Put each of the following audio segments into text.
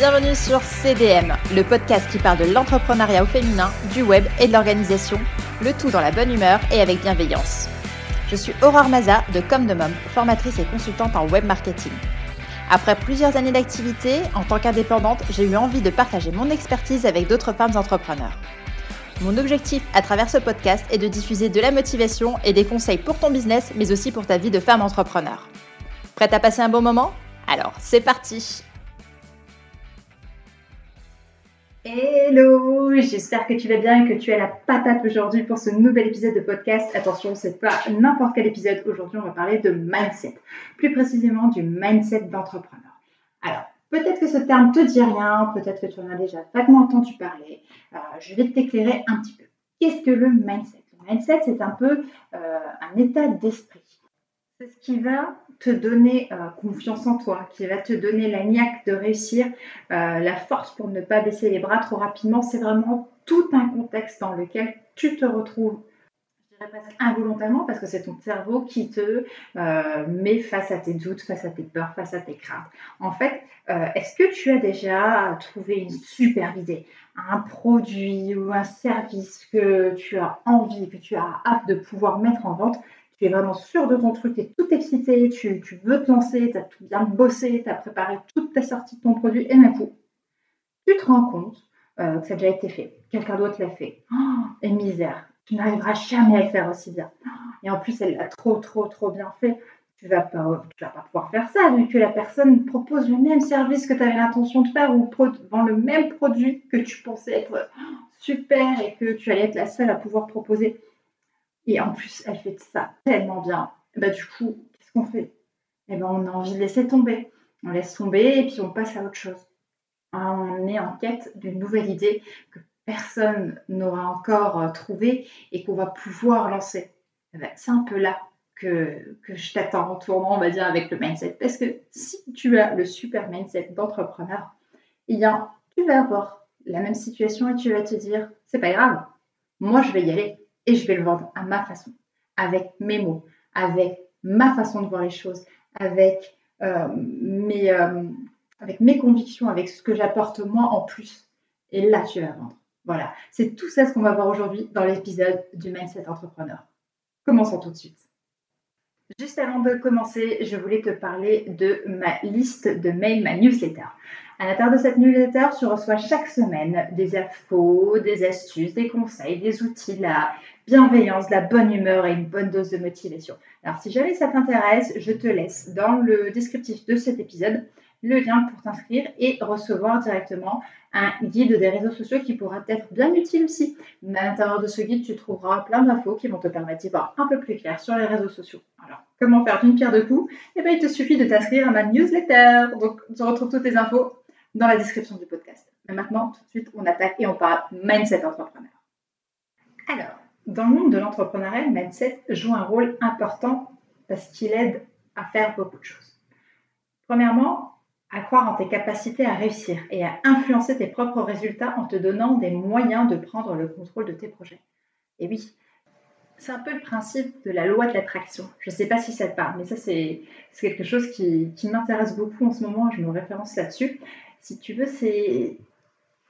Bienvenue sur CDM, le podcast qui parle de l'entrepreneuriat au féminin, du web et de l'organisation, le tout dans la bonne humeur et avec bienveillance. Je suis Aurore Maza de Comme de Mom, formatrice et consultante en web marketing. Après plusieurs années d'activité, en tant qu'indépendante, j'ai eu envie de partager mon expertise avec d'autres femmes entrepreneurs. Mon objectif à travers ce podcast est de diffuser de la motivation et des conseils pour ton business, mais aussi pour ta vie de femme entrepreneur. Prête à passer un bon moment? Alors, c'est parti Hello, j'espère que tu vas bien et que tu as la patate aujourd'hui pour ce nouvel épisode de podcast. Attention, c'est pas n'importe quel épisode. Aujourd'hui, on va parler de mindset, plus précisément du mindset d'entrepreneur. Alors, Peut-être que ce terme te dit rien, peut-être que tu en as déjà vaguement entendu parler. Euh, je vais t'éclairer un petit peu. Qu'est-ce que le mindset? Le mindset, c'est un peu euh, un état d'esprit. C'est ce qui va te donner euh, confiance en toi, qui va te donner la niaque de réussir, la force pour ne pas baisser les bras trop rapidement. C'est vraiment tout un contexte dans lequel tu te retrouves presque involontairement parce que c'est ton cerveau qui te euh, met face à tes doutes, face à tes peurs, face à tes craintes. En fait, euh, est-ce que tu as déjà trouvé une super idée, un produit ou un service que tu as envie, que tu as hâte de pouvoir mettre en vente tu es vraiment sûr de ton truc, tu es tout excité, tu, veux te lancer, tu as tout bien bossé, tu as préparé toute ta sortie de ton produit et d'un coup, tu te rends compte euh, que ça a déjà été fait. Quelqu'un d'autre l'a fait. Oh, et misère tu n'arriveras jamais à le faire aussi bien. Et en plus, elle l'a trop, trop, trop bien fait. Tu vas, pas, vas pas pouvoir faire ça vu que la personne propose le même service que tu avais l'intention de faire ou vend le même produit que tu pensais être super et que tu allais être la seule à pouvoir proposer. Et en plus, elle fait ça tellement bien. bah, du coup, qu'est-ce qu'on fait? Eh ben, on a envie de laisser tomber. On laisse tomber et puis on passe à autre chose. On est en quête d'une nouvelle idée que personne n'aura encore euh, trouvé et qu'on va pouvoir lancer. Eh ben, c'est un peu là que, je t'attends en tournant, on va dire, avec le mindset. Parce que si tu as le super mindset d'entrepreneur, eh tu vas avoir la même situation et tu vas te dire, c'est pas grave, moi je vais y aller et je vais le vendre à ma façon, avec mes mots, avec ma façon de voir les choses, avec, euh, mes, euh, avec mes convictions, avec ce que j'apporte moi en plus. Et là, tu vas vendre. Voilà, c'est tout ça ce qu'on va voir aujourd'hui dans l'épisode du Mindset Entrepreneur. Commençons tout de suite. Juste avant de commencer, je voulais te parler de ma liste de mails, ma newsletter. À l'intérieur de cette newsletter, tu reçois chaque semaine des infos, des astuces, des conseils, des outils, la bienveillance, la bonne humeur et une bonne dose de motivation. Alors si jamais ça t'intéresse, je te laisse dans le descriptif de cet épisode le lien pour t'inscrire et recevoir directement un guide des réseaux sociaux qui pourra être bien utile aussi. à l'intérieur de ce guide, tu trouveras plein d'infos qui vont te permettre d'y voir un peu plus clair sur les réseaux sociaux. Alors, comment faire d'une pierre deux coups? Eh bien, il te suffit de t'inscrire à ma newsletter. Donc, tu retrouves toutes les infos dans la description du podcast. Mais maintenant, tout de suite, on attaque et on parle mindset entrepreneur. Alors, dans le monde de l'entrepreneuriat, le mindset joue un rôle important parce qu'il aide à faire beaucoup de choses. Premièrement, à croire en tes capacités à réussir et à influencer tes propres résultats en te donnant des moyens de prendre le contrôle de tes projets. Et oui, c'est un peu le principe de la loi de l'attraction. Je ne sais pas si ça te parle, mais ça c'est quelque chose qui, m'intéresse beaucoup en ce moment, je me référence là-dessus. Si tu veux, c'est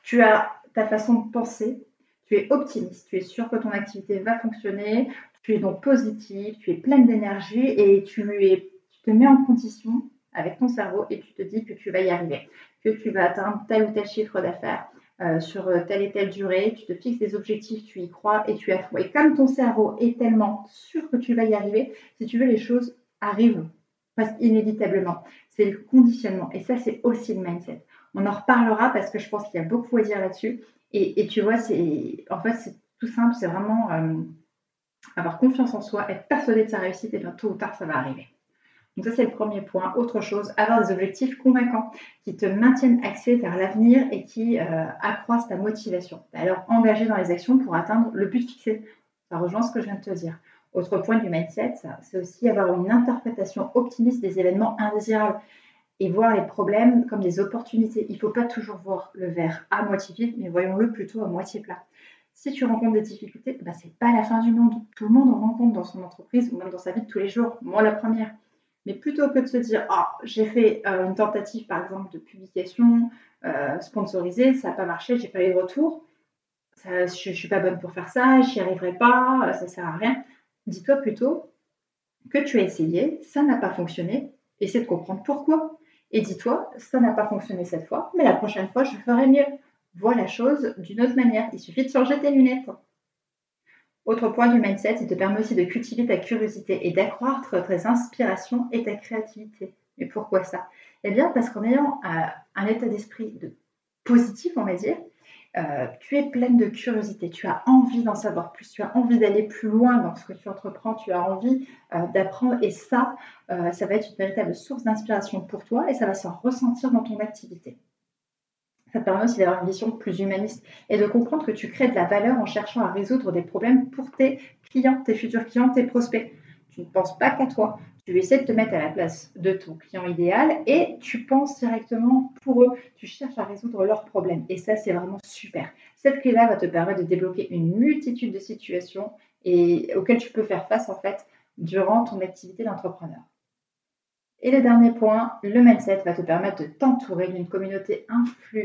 tu as ta façon de penser, tu es optimiste, tu es sûr que ton activité va fonctionner, tu es donc positive, tu es pleine d'énergie et tu, es, tu te mets en condition avec ton cerveau et tu te dis que tu vas y arriver, que tu vas atteindre tel ou tel chiffre d'affaires euh, sur euh, telle et telle durée, tu te fixes des objectifs, tu y crois et tu as foi. Et comme ton cerveau est tellement sûr que tu vas y arriver, si tu veux, les choses arrivent presque inévitablement. C'est le conditionnement et ça, c'est aussi le mindset. On en reparlera parce que je pense qu'il y a beaucoup à dire là-dessus. Et, tu vois, c'est en fait, c'est tout simple, c'est vraiment euh, avoir confiance en soi, être persuadé de sa réussite et bien tôt ou tard, ça va arriver. Donc ça, c'est le premier point. Autre chose, avoir des objectifs convaincants qui te maintiennent axé vers l'avenir et qui euh, accroissent ta motivation. Alors, engager dans les actions pour atteindre le but fixé. Ça rejoint ce que je viens de te dire. Autre point du mindset, c'est aussi avoir une interprétation optimiste des événements indésirables et voir les problèmes comme des opportunités. Il ne faut pas toujours voir le verre à moitié vide, mais voyons-le plutôt à moitié plat. Si tu rencontres des difficultés, bah, ce n'est pas la fin du monde. Tout le monde en rencontre dans son entreprise ou même dans sa vie de tous les jours. Moi, la première. Mais plutôt que de se dire, ah, j'ai fait euh, une tentative par exemple de publication euh, sponsorisée, ça n'a pas marché, j'ai pas eu de retour, je ne suis pas bonne pour faire ça, j'y arriverai pas, ça sert à rien. Dis-toi plutôt que tu as essayé, ça n'a pas fonctionné, essaie de comprendre pourquoi. Et dis-toi, ça n'a pas fonctionné cette fois, mais la prochaine fois, je ferai mieux. Vois la chose d'une autre manière. Il suffit de changer tes lunettes. Autre point du mindset, il te permet aussi de cultiver ta curiosité et d'accroître tes inspirations et ta créativité. Mais pourquoi ça? Eh bien, parce qu'en ayant euh, un état d'esprit positif, on va dire, euh, tu es pleine de curiosité, tu as envie d'en savoir plus, tu as envie d'aller plus loin dans ce que tu entreprends, tu as envie euh, d'apprendre et ça, ça va être une véritable source d'inspiration pour toi et ça va se ressentir dans ton activité. Ça te permet aussi d'avoir une vision plus humaniste et de comprendre que tu crées de la valeur en cherchant à résoudre des problèmes pour tes clients, tes futurs clients, tes prospects. Tu ne penses pas qu'à toi. Tu essaies de te mettre à la place de ton client idéal et tu penses directement pour eux. Tu cherches à résoudre leurs problèmes. Et ça, c'est vraiment super. Cette clé-là va te permettre de débloquer une multitude de situations et auxquelles tu peux faire face en fait durant ton activité d'entrepreneur. Et le dernier point, le mindset va te permettre de t'entourer d'une communauté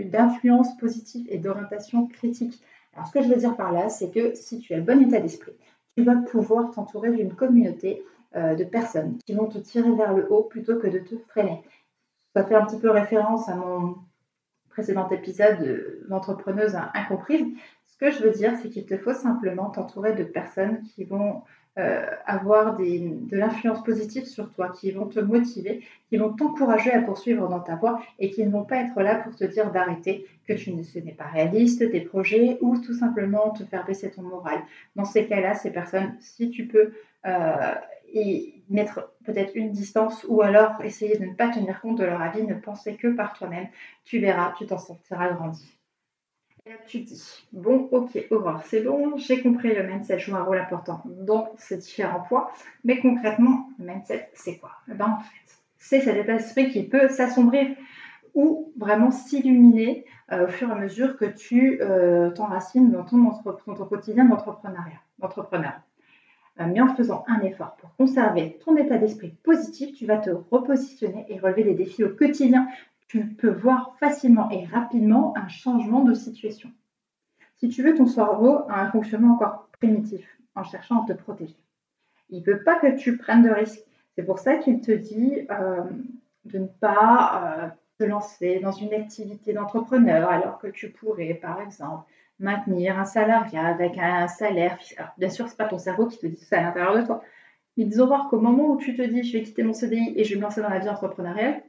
d'influence positive et d'orientation critique. Alors, ce que je veux dire par là, c'est que si tu as le bon état d'esprit, tu vas pouvoir t'entourer d'une communauté de personnes qui vont te tirer vers le haut plutôt que de te freiner. Ça fait un petit peu référence à mon précédent épisode d'entrepreneuse incomprise. Ce que je veux dire, c'est qu'il te faut simplement t'entourer de personnes qui vont euh, avoir de l'influence positive sur toi, qui vont te motiver, qui vont t'encourager à poursuivre dans ta voie et qui ne vont pas être là pour te dire d'arrêter, que tu ne, ce n'est pas réaliste, tes projets, ou tout simplement te faire baisser ton moral. Dans ces cas-là, ces personnes, si tu peux euh, y mettre peut-être une distance ou alors essayer de ne pas tenir compte de leur avis, ne penser que par toi-même, tu verras, tu t'en sortiras grandi. Et là, tu dis, bon, ok, Aurore, c'est bon, j'ai compris, le mindset joue un rôle important dans ces différents points, mais concrètement, le mindset, c'est quoi? Eh ben, En fait, c'est cet état d'esprit qui peut s'assombrir ou vraiment s'illuminer euh, au fur et à mesure que tu euh, t'enracines dans ton, ton quotidien d'entrepreneuriat, d'entrepreneur. Euh, mais en faisant un effort pour conserver ton état d'esprit positif, tu vas te repositionner et relever des défis au quotidien tu peux voir facilement et rapidement un changement de situation. Si tu veux, ton cerveau a un fonctionnement encore primitif en cherchant à te protéger. Il ne veut pas que tu prennes de risques. C'est pour ça qu'il te dit euh, de ne pas euh, te lancer dans une activité d'entrepreneur alors que tu pourrais, par exemple, maintenir un salariat avec un salaire. bien sûr, ce n'est pas ton cerveau qui te dit ça à l'intérieur de toi. Mais disons voir qu'au moment où tu te dis je vais quitter mon CDI et je vais me lancer dans la vie entrepreneuriale,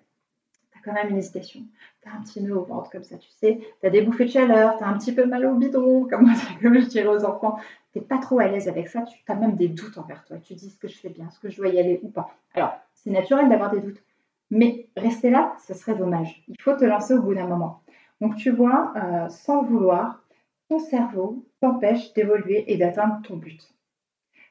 quand même une hésitation. Tu as un petit nœud au ventre comme ça, tu sais. Tu as des bouffées de chaleur, tu as un petit peu mal au bidon, comme, comme je dirais aux enfants. Tu pas trop à l'aise avec ça, tu as même des doutes envers toi. Tu dis ce que je fais bien, ce que je dois y aller ou pas. Alors, c'est naturel d'avoir des doutes. Mais rester là, ce serait dommage. Il faut te lancer au bout d'un moment. Donc tu vois, euh, sans vouloir, ton cerveau t'empêche d'évoluer et d'atteindre ton but.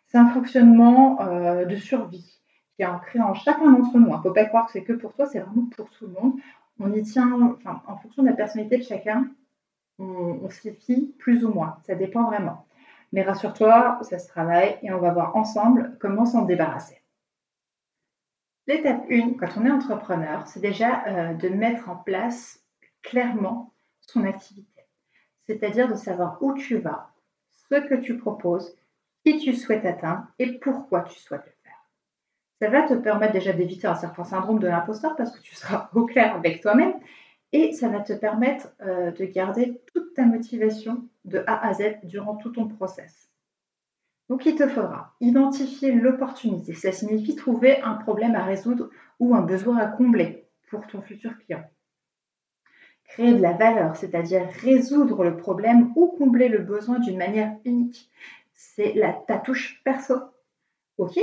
C'est un fonctionnement euh, de survie qui est ancré en chacun d'entre nous. Il ne faut pas croire que c'est que pour toi, c'est vraiment pour tout le monde. On y tient, en fonction de la personnalité de chacun, on, on s'y fie plus ou moins. Ça dépend vraiment. Mais rassure-toi, ça se travaille et on va voir ensemble comment s'en débarrasser. L'étape 1, quand on est entrepreneur, c'est déjà euh, de mettre en place clairement son activité. C'est-à-dire de savoir où tu vas, ce que tu proposes, qui tu souhaites atteindre et pourquoi tu souhaites le ça va te permettre déjà d'éviter un certain syndrome de l'imposteur parce que tu seras au clair avec toi-même et ça va te permettre euh, de garder toute ta motivation de A à Z durant tout ton process. Donc il te faudra identifier l'opportunité. Ça signifie trouver un problème à résoudre ou un besoin à combler pour ton futur client. Créer de la valeur, c'est-à-dire résoudre le problème ou combler le besoin d'une manière unique. C'est la, ta touche perso. Ok,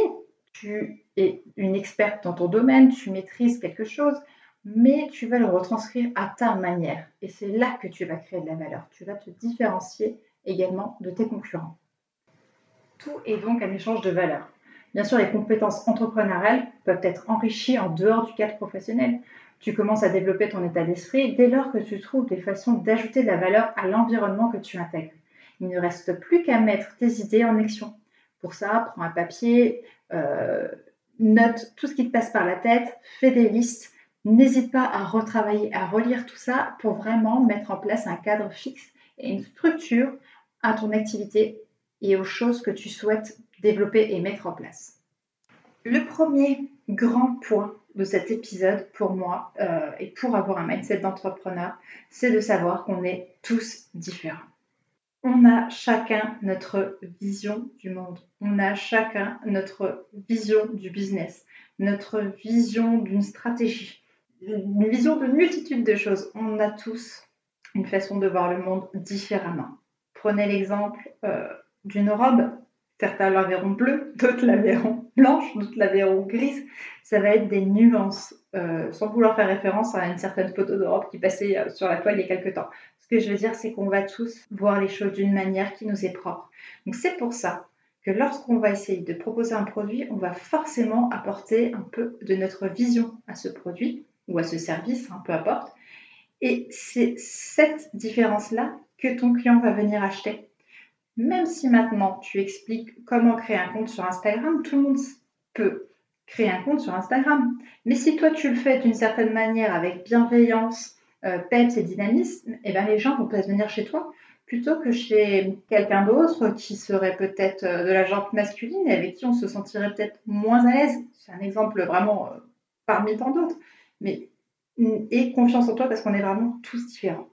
tu es une experte dans ton domaine, tu maîtrises quelque chose, mais tu vas le retranscrire à ta manière. Et c'est là que tu vas créer de la valeur. Tu vas te différencier également de tes concurrents. Tout est donc un échange de valeur. Bien sûr, les compétences entrepreneuriales peuvent être enrichies en dehors du cadre professionnel. Tu commences à développer ton état d'esprit dès lors que tu trouves des façons d'ajouter de la valeur à l'environnement que tu intègres. Il ne reste plus qu'à mettre tes idées en action. Pour ça, prends un papier, euh, note tout ce qui te passe par la tête, fais des listes, n'hésite pas à retravailler, à relire tout ça pour vraiment mettre en place un cadre fixe et une structure à ton activité et aux choses que tu souhaites développer et mettre en place. Le premier grand point de cet épisode pour moi euh, et pour avoir un mindset d'entrepreneur, c'est de savoir qu'on est tous différents. On a chacun notre vision du monde, on a chacun notre vision du business, notre vision d'une stratégie, une vision de multitude de choses. On a tous une façon de voir le monde différemment. Prenez l'exemple euh, d'une robe. Certains la verront bleue, d'autres la verront blanche, d'autres la verront grise. Ça va être des nuances, euh, sans vouloir faire référence à une certaine photo de robe qui passait euh, sur la toile il y a quelques temps. Ce que je veux dire, c'est qu'on va tous voir les choses d'une manière qui nous est propre. Donc c'est pour ça que lorsqu'on va essayer de proposer un produit, on va forcément apporter un peu de notre vision à ce produit ou à ce service, hein, peu importe. Et c'est cette différence-là que ton client va venir acheter. Même si maintenant tu expliques comment créer un compte sur Instagram, tout le monde peut créer un compte sur Instagram. Mais si toi tu le fais d'une certaine manière avec bienveillance, euh, peps et dynamisme, eh ben les gens vont peut-être venir chez toi plutôt que chez quelqu'un d'autre qui serait peut-être euh, de la jante masculine et avec qui on se sentirait peut-être moins à l'aise. C'est un exemple vraiment euh, parmi tant d'autres. Mais et confiance en toi parce qu'on est vraiment tous différents.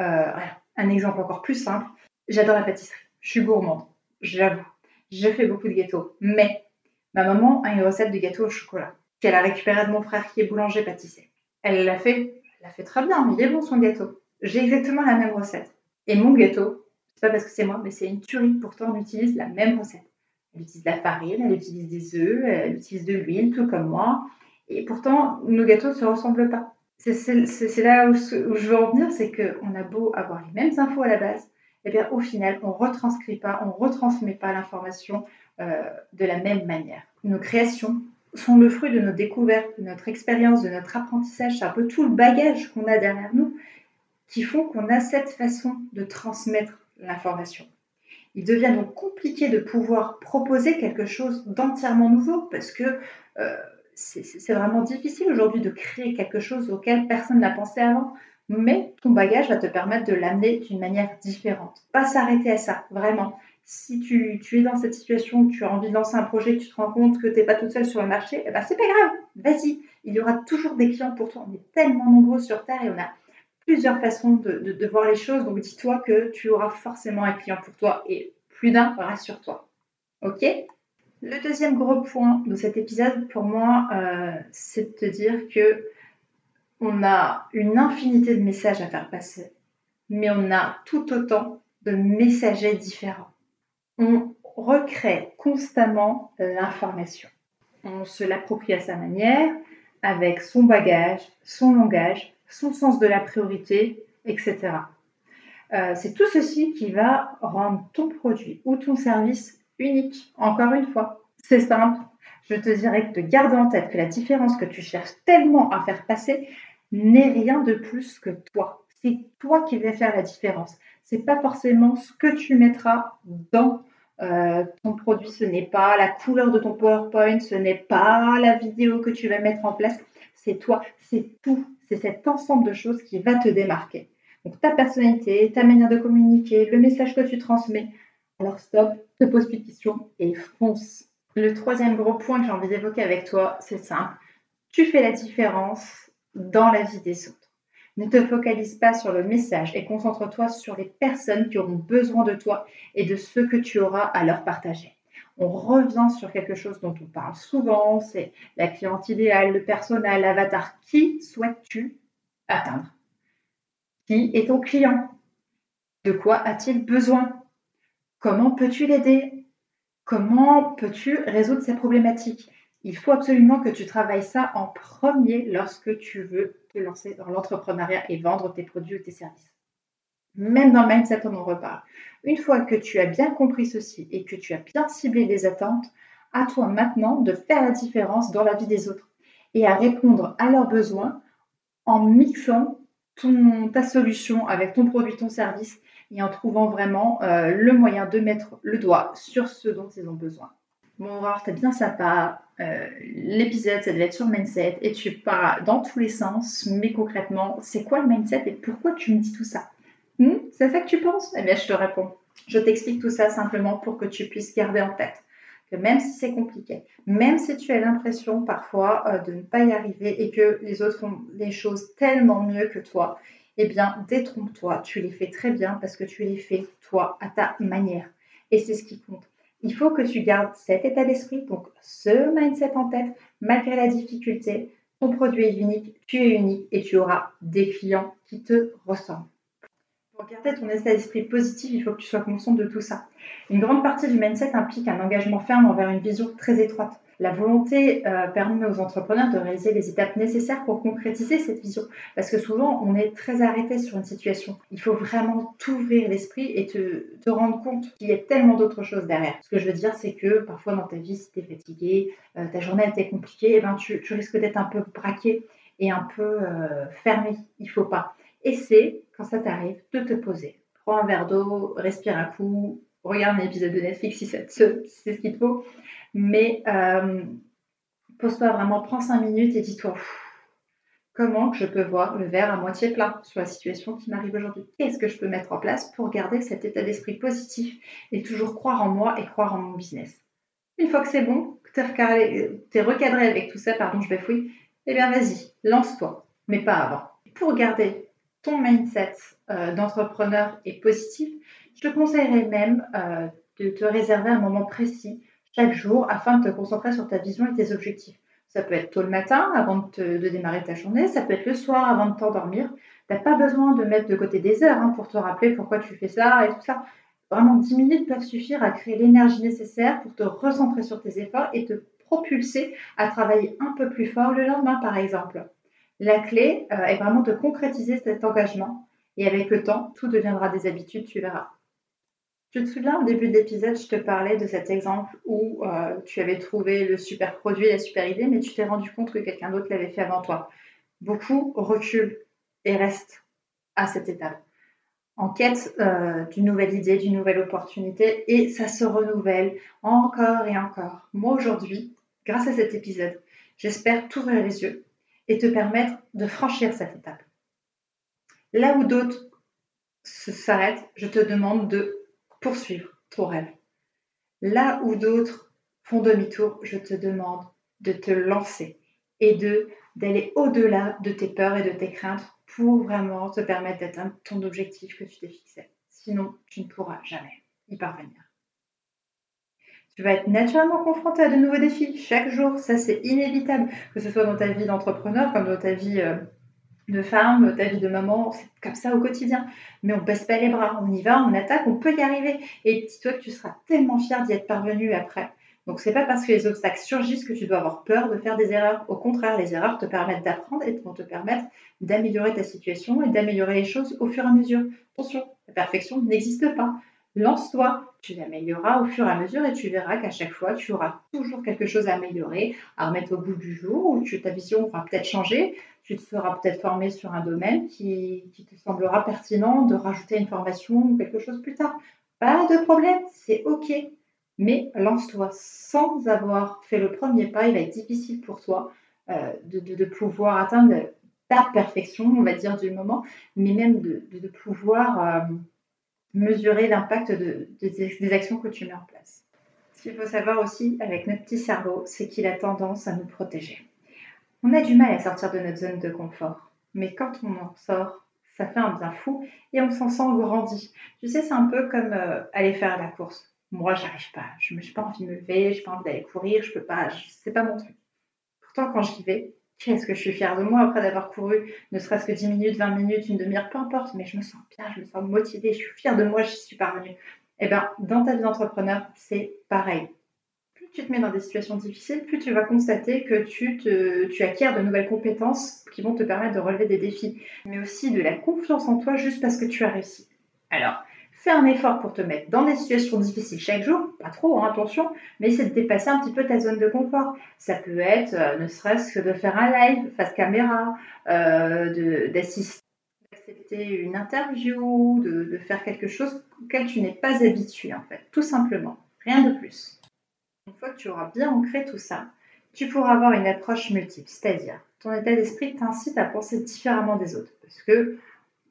Euh, un exemple encore plus simple, j'adore la pâtisserie, je suis gourmande, j'avoue, je fais beaucoup de gâteaux, mais ma maman a une recette de gâteau au chocolat qu'elle a récupérée de mon frère qui est boulanger pâtissier. Elle l'a fait, elle l'a fait très bien, il est bon son gâteau. J'ai exactement la même recette. Et mon gâteau, c'est pas parce que c'est moi, mais c'est une tuerie, pourtant on utilise la même recette. Elle utilise de la farine, elle utilise des œufs, elle utilise de l'huile, tout comme moi. Et pourtant, nos gâteaux ne se ressemblent pas c'est là où, je veux en venir, c'est qu'on a beau avoir les mêmes infos à la base, eh bien au final, on ne retranscrit pas, on ne retransmet pas l'information euh, de la même manière. Nos créations sont le fruit de nos découvertes, de notre expérience, de notre apprentissage. C'est un peu tout le bagage qu'on a derrière nous qui font qu'on a cette façon de transmettre l'information. Il devient donc compliqué de pouvoir proposer quelque chose d'entièrement nouveau parce que euh, c'est vraiment difficile aujourd'hui de créer quelque chose auquel personne n'a pensé avant. Mais ton bagage va te permettre de l'amener d'une manière différente. Pas s'arrêter à ça, vraiment. Si tu, es dans cette situation, tu as envie de lancer un projet, tu te rends compte que tu n'es pas toute seule sur le marché, eh ben c'est pas grave, vas-y. Il y aura toujours des clients pour toi. On est tellement nombreux sur Terre et on a plusieurs façons de, voir les choses. Donc dis-toi que tu auras forcément un client pour toi et plus d'un, rassure-toi. Ok? Le deuxième gros point de cet épisode, pour moi, euh, c'est de te dire que on a une infinité de messages à faire passer, mais on a tout autant de messagers différents. On recrée constamment l'information. On se l'approprie à sa manière, avec son bagage, son langage, son sens de la priorité, etc. Euh, c'est tout ceci qui va rendre ton produit ou ton service unique. Encore une fois, c'est simple. Je te dirais de garder en tête que la différence que tu cherches tellement à faire passer n'est rien de plus que toi. C'est toi qui vas faire la différence. C'est pas forcément ce que tu mettras dans euh, ton produit. Ce n'est pas la couleur de ton PowerPoint. Ce n'est pas la vidéo que tu vas mettre en place. C'est toi. C'est tout. C'est cet ensemble de choses qui va te démarquer. Donc ta personnalité, ta manière de communiquer, le message que tu transmets, alors stop, te pose plus de questions et fonce. Le troisième gros point que j'ai envie d'évoquer avec toi, c'est simple. Tu fais la différence dans la vie des autres. Ne te focalise pas sur le message et concentre-toi sur les personnes qui auront besoin de toi et de ce que tu auras à leur partager. On revient sur quelque chose dont on parle souvent, c'est la cliente idéale, le personnel, l'avatar. Qui souhaites-tu atteindre? Qui est ton client? De quoi a-t-il besoin? Comment peux-tu l'aider? Comment peux-tu résoudre ces problématiques? Il faut absolument que tu travailles ça en premier lorsque tu veux te lancer dans l'entrepreneuriat et vendre tes produits ou tes services. Même dans le mindset, on en reparle. Une fois que tu as bien compris ceci et que tu as bien ciblé les attentes, à toi maintenant de faire la différence dans la vie des autres et à répondre à leurs besoins en mixant ta solution avec ton produit, ton service et en trouvant vraiment euh, le moyen de mettre le doigt sur ce dont ils ont besoin. Bon, Aurore, t'es bien sympa. Euh, L'épisode, ça devait être sur le mindset et tu pars dans tous les sens. Mais concrètement, c'est quoi le mindset et pourquoi tu me dis tout ça? Hmm? C'est ça que tu penses? Eh bien, je te réponds. Je t'explique tout ça simplement pour que tu puisses garder en tête que même si c'est compliqué, même si tu as l'impression parfois euh, de ne pas y arriver et que les autres font les choses tellement mieux que toi, eh bien, détrompe-toi, tu les fais très bien parce que tu les fais toi à ta manière. Et c'est ce qui compte. Il faut que tu gardes cet état d'esprit, donc ce mindset en tête, malgré la difficulté. Ton produit est unique, tu es unique et tu auras des clients qui te ressemblent. Pour garder ton état d'esprit positif, il faut que tu sois conscient de tout ça. Une grande partie du mindset implique un engagement ferme envers une vision très étroite. La volonté euh, permet aux entrepreneurs de réaliser les étapes nécessaires pour concrétiser cette vision. Parce que souvent, on est très arrêté sur une situation. Il faut vraiment t'ouvrir l'esprit et te, rendre compte qu'il y a tellement d'autres choses derrière. Ce que je veux dire, c'est que parfois dans ta vie, si tu es fatigué, euh, ta journée était compliquée, eh ben, tu, tu risques d'être un peu braqué et un peu euh, fermé. Il faut pas. Essaie, quand ça t'arrive, de te poser. Prends un verre d'eau, respire un coup, regarde un épisode de Netflix si, c'est ce qu'il te faut. Mais euh, pose-toi vraiment, prends 5 minutes et dis-toi comment je peux voir le verre à moitié plein sur la situation qui m'arrive aujourd'hui? Qu'est-ce que je peux mettre en place pour garder cet état d'esprit positif et toujours croire en moi et croire en mon business? Une fois que c'est bon, que tu es, recadré avec tout ça, pardon, je vais eh bien vas-y, lance-toi, mais pas avant. Pour garder ton mindset euh, d'entrepreneur est positif, je te conseillerais même euh, de te réserver un moment précis chaque jour afin de te concentrer sur ta vision et tes objectifs. Ça peut être tôt le matin avant de, démarrer ta journée, ça peut être le soir avant de t'endormir. Tu n'as pas besoin de mettre de côté des heures hein, pour te rappeler pourquoi tu fais ça et tout ça. Vraiment, 10 minutes peuvent suffire à créer l'énergie nécessaire pour te recentrer sur tes efforts et te propulser à travailler un peu plus fort le lendemain, par exemple. La clé euh, est vraiment de concrétiser cet engagement et avec le temps, tout deviendra des habitudes, tu verras. Tu te souviens, au début de l'épisode, je te parlais de cet exemple où euh, tu avais trouvé le super produit, la super idée, mais tu t'es rendu compte que quelqu'un d'autre l'avait fait avant toi. Beaucoup reculent et restent à cette étape, en quête euh, d'une nouvelle idée, d'une nouvelle opportunité, et ça se renouvelle encore et encore. Moi, aujourd'hui, grâce à cet épisode, j'espère t'ouvrir les yeux et te permettre de franchir cette étape. Là où d'autres s'arrêtent, je te demande de poursuivre ton rêve. Là où d'autres font demi-tour, je te demande de te lancer et de d'aller au-delà de tes peurs et de tes craintes pour vraiment te permettre d'atteindre ton objectif que tu t'es fixé. Sinon, tu ne pourras jamais y parvenir. Tu vas être naturellement confronté à de nouveaux défis chaque jour, ça c'est inévitable, que ce soit dans ta vie d'entrepreneur comme dans ta vie euh, de femme, ta vie de maman, c'est comme ça au quotidien. Mais on baisse pas les bras, on y va, on attaque, on peut y arriver. Et dis-toi que tu seras tellement fier d'y être parvenu après. Donc c'est pas parce que les obstacles surgissent que tu dois avoir peur de faire des erreurs. Au contraire, les erreurs te permettent d'apprendre et vont te permettre d'améliorer ta situation et d'améliorer les choses au fur et à mesure. Attention, la perfection n'existe pas. Lance-toi, tu l'amélioreras au fur et à mesure et tu verras qu'à chaque fois, tu auras toujours quelque chose à améliorer, à remettre au bout du jour, où ta vision va peut-être changer, tu te seras peut-être formé sur un domaine qui, te semblera pertinent de rajouter une formation ou quelque chose plus tard. Pas de problème, c'est OK. Mais lance-toi sans avoir fait le premier pas, il va être difficile pour toi euh, de, pouvoir atteindre ta perfection, on va dire, du moment, mais même de, pouvoir... Euh, mesurer l'impact de, des actions que tu mets en place. Ce qu'il faut savoir aussi avec notre petit cerveau, c'est qu'il a tendance à nous protéger. On a du mal à sortir de notre zone de confort, mais quand on en sort, ça fait un bien fou et on s'en sent grandi. Tu sais, c'est un peu comme euh, aller faire la course. Moi, j'arrive pas. Je n'ai pas envie de me lever, je n'ai pas envie d'aller courir, je peux pas, c'est pas mon truc. Pourtant, quand j'y vais, qu'est-ce que je suis fière de moi après d'avoir couru, ne serait-ce que 10 minutes, 20 minutes, une demi-heure, peu importe, mais je me sens bien, je me sens motivée, je suis fière de moi, je suis parvenue. Eh bien, dans ta vie d'entrepreneur, c'est pareil. Plus tu te mets dans des situations difficiles, plus tu vas constater que tu, te, tu acquiers de nouvelles compétences qui vont te permettre de relever des défis, mais aussi de la confiance en toi juste parce que tu as réussi. Alors, Fais un effort pour te mettre dans des situations difficiles chaque jour, pas trop, hein, attention, mais essaie de dépasser un petit peu ta zone de confort. Ça peut être euh, ne serait-ce que de faire un live face caméra, euh, d'assister, d'accepter une interview, de, faire quelque chose auquel tu n'es pas habitué en fait, tout simplement, rien de plus. Une fois que tu auras bien ancré tout ça, tu pourras avoir une approche multiple, c'est-à-dire ton état d'esprit t'incite à penser différemment des autres, parce que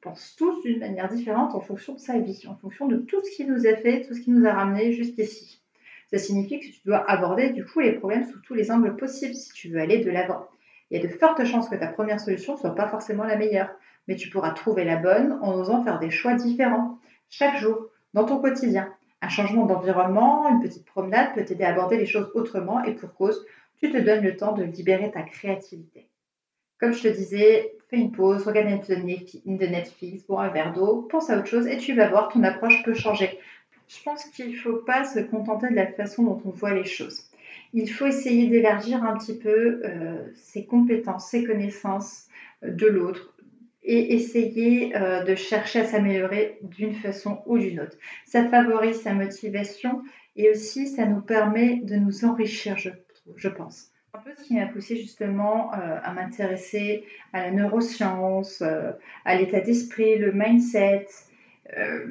pense tous d'une manière différente en fonction de sa vie, en fonction de tout ce qui nous a fait, tout ce qui nous a ramené jusqu'ici. Ça signifie que tu dois aborder du coup les problèmes sous tous les angles possibles si tu veux aller de l'avant. Il y a de fortes chances que ta première solution ne soit pas forcément la meilleure, mais tu pourras trouver la bonne en osant faire des choix différents chaque jour dans ton quotidien. Un changement d'environnement, une petite promenade peut t'aider à aborder les choses autrement et pour cause, tu te donnes le temps de libérer ta créativité. Comme je te disais, fais une pause, regarde une de Netflix, bois un verre d'eau, pense à autre chose et tu vas voir, ton approche peut changer. Je pense qu'il ne faut pas se contenter de la façon dont on voit les choses. Il faut essayer d'élargir un petit peu euh, ses compétences, ses connaissances euh, de l'autre et essayer euh, de chercher à s'améliorer d'une façon ou d'une autre. Ça favorise sa motivation et aussi ça nous permet de nous enrichir, je, je pense. Un peu ce qui m'a poussé justement à m'intéresser à la neuroscience, à l'état d'esprit, le mindset, euh,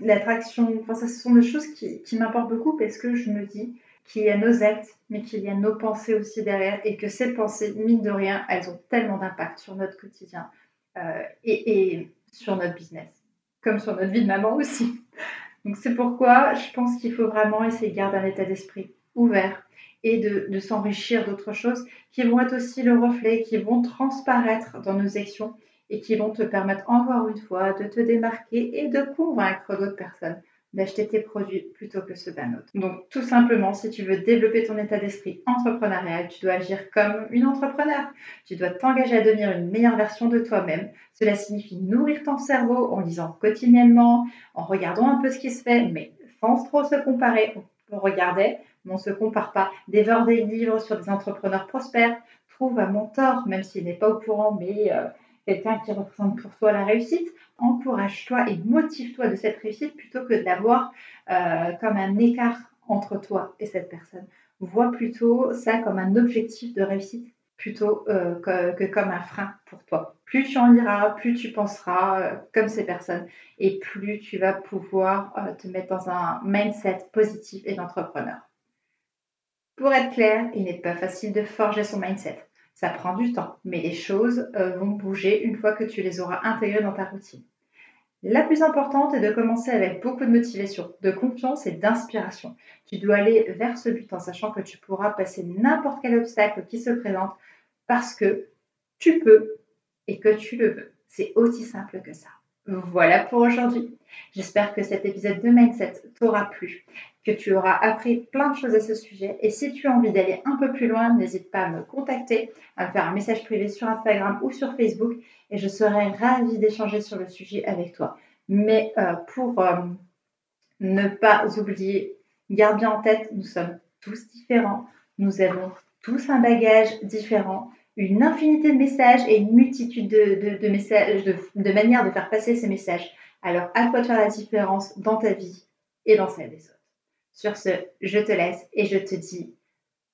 l'attraction. Enfin, ça, ce sont des choses qui, m'importent beaucoup parce que je me dis qu'il y a nos actes, mais qu'il y a nos pensées aussi derrière et que ces pensées, mine de rien, elles ont tellement d'impact sur notre quotidien euh, et, sur notre business, comme sur notre vie de maman aussi. Donc c'est pourquoi je pense qu'il faut vraiment essayer de garder un état d'esprit ouvert et de, s'enrichir d'autres choses qui vont être aussi le reflet, qui vont transparaître dans nos actions et qui vont te permettre encore une fois de te démarquer et de convaincre d'autres personnes d'acheter tes produits plutôt que ceux d'un autre. Donc tout simplement, si tu veux développer ton état d'esprit entrepreneurial, tu dois agir comme une entrepreneur. Tu dois t'engager à devenir une meilleure version de toi-même. Cela signifie nourrir ton cerveau en lisant quotidiennement, en regardant un peu ce qui se fait, mais sans trop se comparer. On regarder, on ne se compare pas. Dévore des livres sur des entrepreneurs prospères. Trouve un mentor, même s'il n'est pas au courant, mais... Euh, quelqu'un qui représente pour toi la réussite, encourage-toi et motive-toi de cette réussite plutôt que d'avoir euh, comme un écart entre toi et cette personne. Vois plutôt ça comme un objectif de réussite plutôt euh, que, comme un frein pour toi. Plus tu en liras, plus tu penseras comme ces personnes et plus tu vas pouvoir te mettre dans un mindset positif et d'entrepreneur. Pour être clair, il n'est pas facile de forger son mindset. Ça prend du temps, mais les choses euh, vont bouger une fois que tu les auras intégrées dans ta routine. La plus importante est de commencer avec beaucoup de motivation, de confiance et d'inspiration. Tu dois aller vers ce but en sachant que tu pourras passer n'importe quel obstacle qui se présente parce que tu peux et que tu le veux. C'est aussi simple que ça. Voilà pour aujourd'hui. J'espère que cet épisode de Mindset t'aura plu, que tu auras appris plein de choses à ce sujet. Et si tu as envie d'aller un peu plus loin, n'hésite pas à me contacter, à me faire un message privé sur Instagram ou sur Facebook et je serai ravie d'échanger sur le sujet avec toi. Mais euh, pour euh, ne pas oublier, garde bien en tête, nous sommes tous différents, nous avons tous un bagage différent une infinité de messages et une multitude de, manières de faire passer ces messages. Alors, à toi de faire la différence dans ta vie et dans celle des autres? Sur ce, je te laisse et je te dis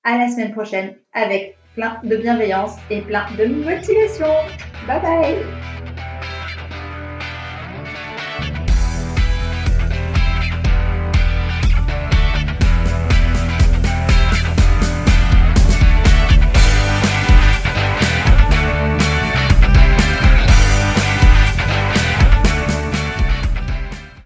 à la semaine prochaine avec plein de bienveillance et plein de motivation. Bye bye